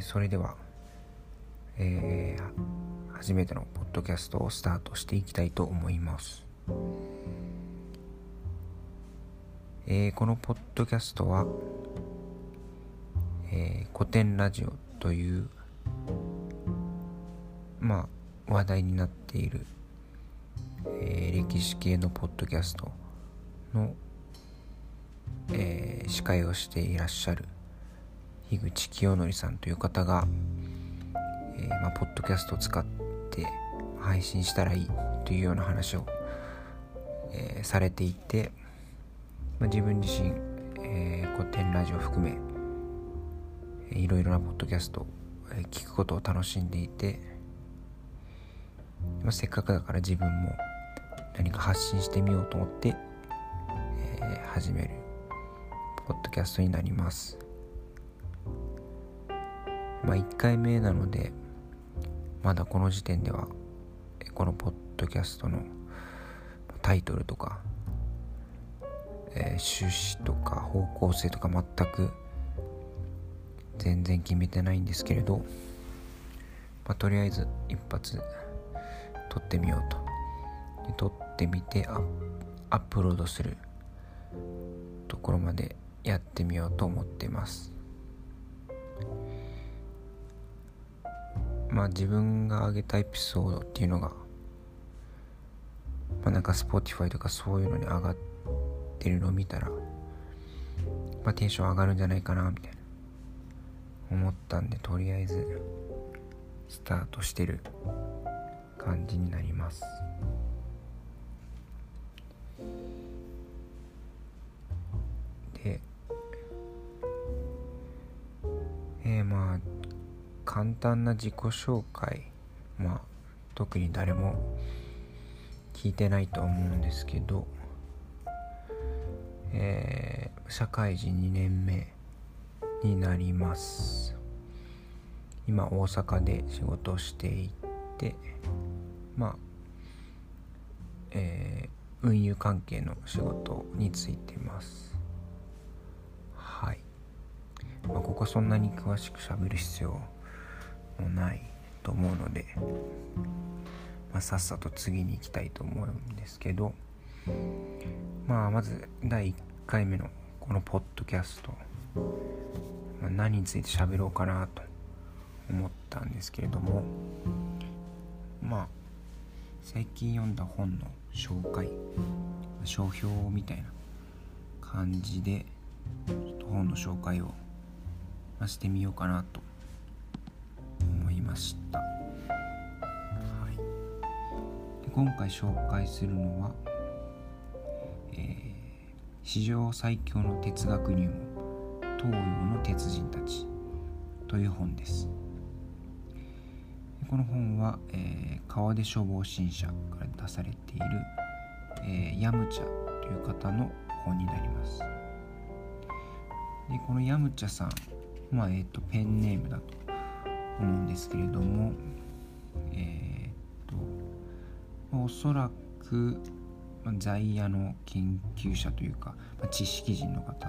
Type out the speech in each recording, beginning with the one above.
ー、それでは、えー、初めてのポッドキャストをスタートしていきたいと思います。えー、このポッドキャストは、え、古典ラジオというまあ話題になっている、え、歴史系のポッドキャストの、え、司会をしていらっしゃる樋口清則さんという方が、えー、まあ、ポッドキャストを使って配信したらいいというような話を、えー、されていて、まあ、自分自身、えー、古典ラジオ含めいろいろなポッドキャストを聞くことを楽しんでいて、まあ、せっかくだから自分も何か発信してみようと思って、えー、始めるポッドキャストになります。まあ1回目なのでまだこの時点ではこのポッドキャストのタイトルとか、えー、趣旨とか方向性とか全く全然決めてないんですけれど、まあ、とりあえず一発撮ってみようと。で撮ってみてアップロードするところまでやってみようと思ってます。まあ自分が上げたエピソードっていうのが、まあ、なんか Spotify とかそういうのに上がってるのを見たら、まあ、テンション上がるんじゃないかなみたいな思ったんでとりあえずスタートしてる感じになります。でえー、まあ簡単な自己紹介まあ特に誰も聞いてないと思うんですけど、えー、社会人2年目になります。今大阪で仕事をしていてまあえー、運輸関係の仕事についてます。はい、まあ、ここそんなに詳しくしゃべる必要もないと思うので、まあ、さっさと次に行きたいと思うんですけどまあまず第1回目のこのポッドキャスト、まあ、何について喋ろうかなと思ったんですけれどもまあ最近読んだ本の紹介書評みたいな感じで本の紹介をしてみようかなとました、はい、で今回紹介するのは、えー、史上最強の哲学入門東洋の鉄人たちという本です。この本は、えー、川出消防新社から出されている、えー、ヤムチャという方の本になります。でこのヤムチャさん、まあえーとペンネームだと思うんですけれどもえー、っとおそらく在野の研究者というか知識人の方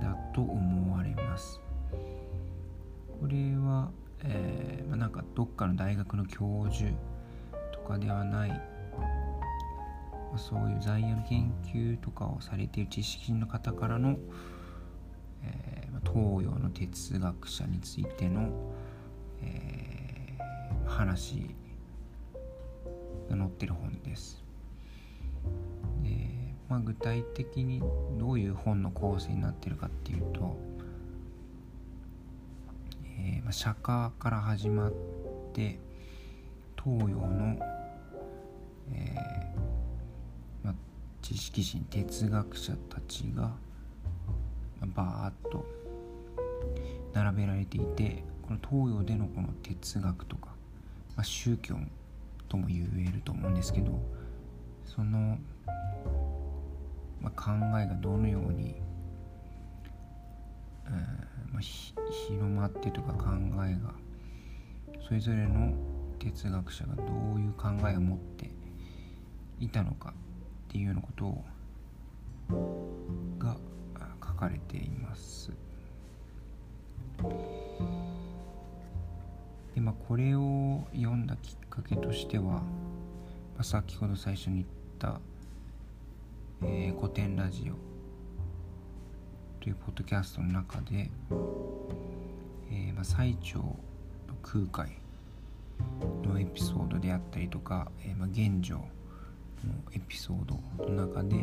だと思われます。これは、えー、まあ、なんかどっかの大学の教授とかではないまそういう在野の研究とかをされている知識人の方からの、えー、東洋の哲学者についてのえー、話が載ってる本です。でまあ、具体的にどういう本の構成になってるかっていうと、えーまあ、釈迦から始まって東洋の、えーまあ、知識人哲学者たちが、バーッと並べられていてこの東洋でのこの哲学とか、まあ、宗教とも言えると思うんですけどその、まあ、考えがどのように、うまあ、広まってとか考えがそれぞれの哲学者がどういう考えを持っていたのかっていうようなことをが書かれています。これを読んだきっかけとしては、まあ、先ほど最初に言った、えー、古典ラジオというポッドキャストの中で、えーまあ、最長の空海のエピソードであったりとか、えーまあ、現状のエピソードの中で、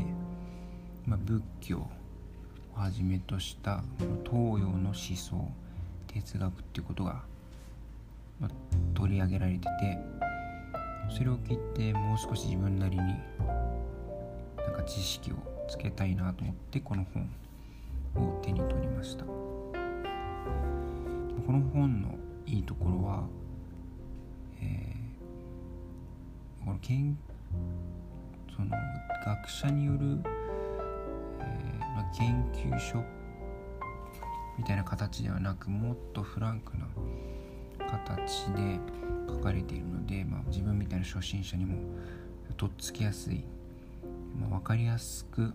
まあ、仏教をはじめとした東洋の思想哲学っていうことが、まあ、取り上げられててそれを聞いてもう少し自分なりになんか知識をつけたいなと思ってこの本を手に取りました。この本のいいところは、えー、この研その学者による、えーまあ、研究所みたいな形ではなくもっとフランクな形で書かれているので、まあ、自分みたいな初心者にもとっつきやすい、まあ、分かりやすく、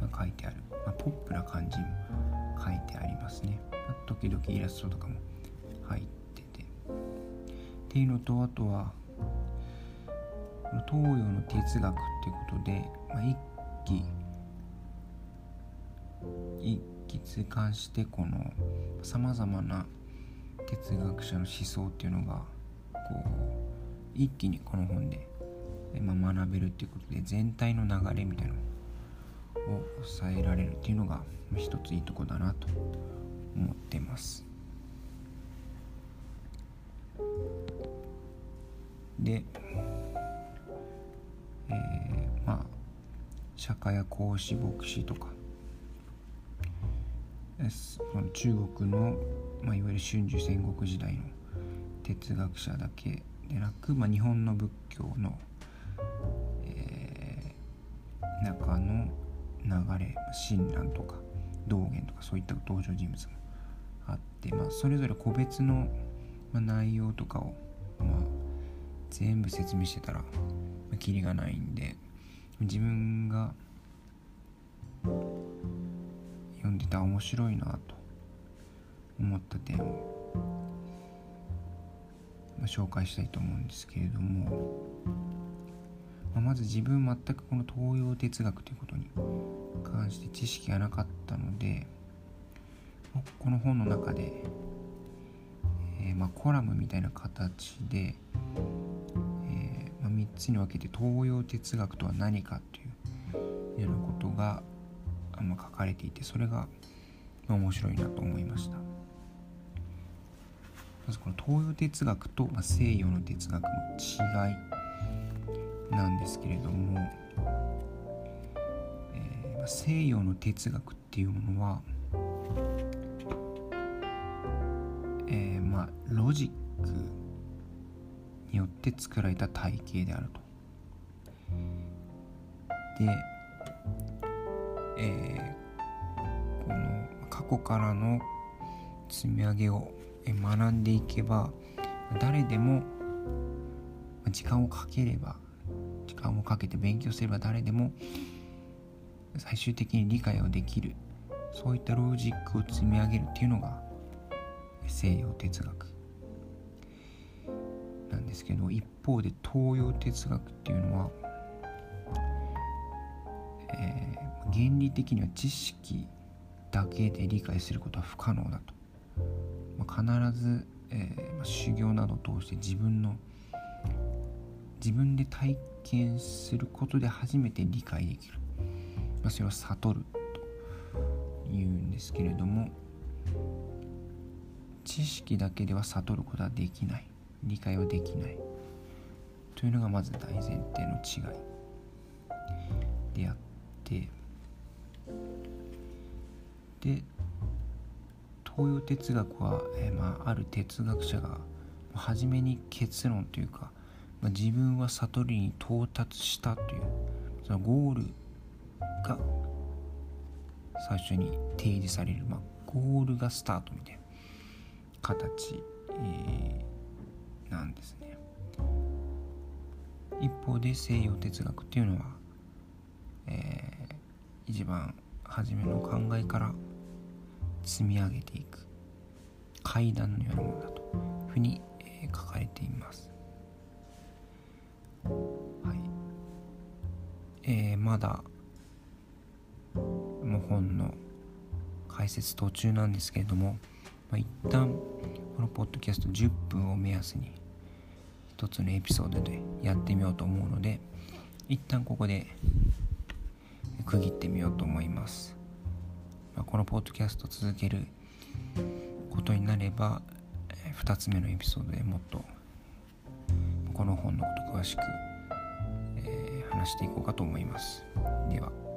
ま、書いてある、まあ、ポップな感じも書いてありますね、ま、時々イラストとかも入ってて。っていうのとあとは東洋の哲学っていうことで、まあ、一気一気通貫してこのさまざまな哲学者の思想っていうのがこう一気にこの本で、まあ、学べるっていうことで全体の流れみたいなのを抑えられるっていうのが一ついいとこだなと思ってます。で、えー、まあ釈迦や孔子牧師とかその中国の、まあ、いわゆる春秋戦国時代の哲学者だけでなく、まあ、日本の仏教の、えー、中の流れ親鸞とか道元とかそういった登場人物もあって、まあ、それぞれ個別の、まあ、内容とかを、まあ、全部説明してたら、まあ、キリがないんで自分が読んでた面白いなと思った点を、まあ、紹介したいと思うんですけれども、まあ、まず自分全くこの東洋哲学ということに関して知識がなかったのでこの本の中で、えー、まコラムみたいな形で、えーま、3つに分けて東洋哲学とは何かというようなことがあの書かれていてそれが面白いなと思いました。まずこの東洋哲学と、西洋の哲学の違いなんですけれども、えー、西洋の哲学っていうものは、えー、まあロジックによって作られた体系であると。でえー、この過去からの積み上げを学んでいけば誰でも時間をかければ時間をかけて勉強すれば誰でも最終的に理解をできるそういったロジックを積み上げるっていうのが西洋哲学なんですけど一方で東洋哲学っていうのは、えー原理的には知識だけで理解することは不可能だと、まあ、必ず、えーまあ、修行などを通して自分の自分で体験することで初めて理解できる、まあ、それを悟るというんですけれども知識だけでは悟ることはできない。理解はできない。というのがまず大前提の違い。であって。で東洋哲学は、えー、まあ、ある哲学者が初めに結論というか、まあ、自分は悟りに到達したというそのゴールが最初に提示される、まあ、ゴールがスタートみたいな形、えー、なんですね。一方で西洋哲学っていうのは、えー、一番初めの考えから積み上げていく。階段のようなものだというふうにえー、書かれています。はい。えー、まだもう本の解説途中なんですけれども、まあ、一旦このポッドキャスト10分を目安に一つのエピソードでやってみようと思うので一旦ここで区切ってみようと思います、このポッドキャスト続けることになれば2つ目のエピソードでもっとこの本のこと詳しく、話していこうかと思います。では。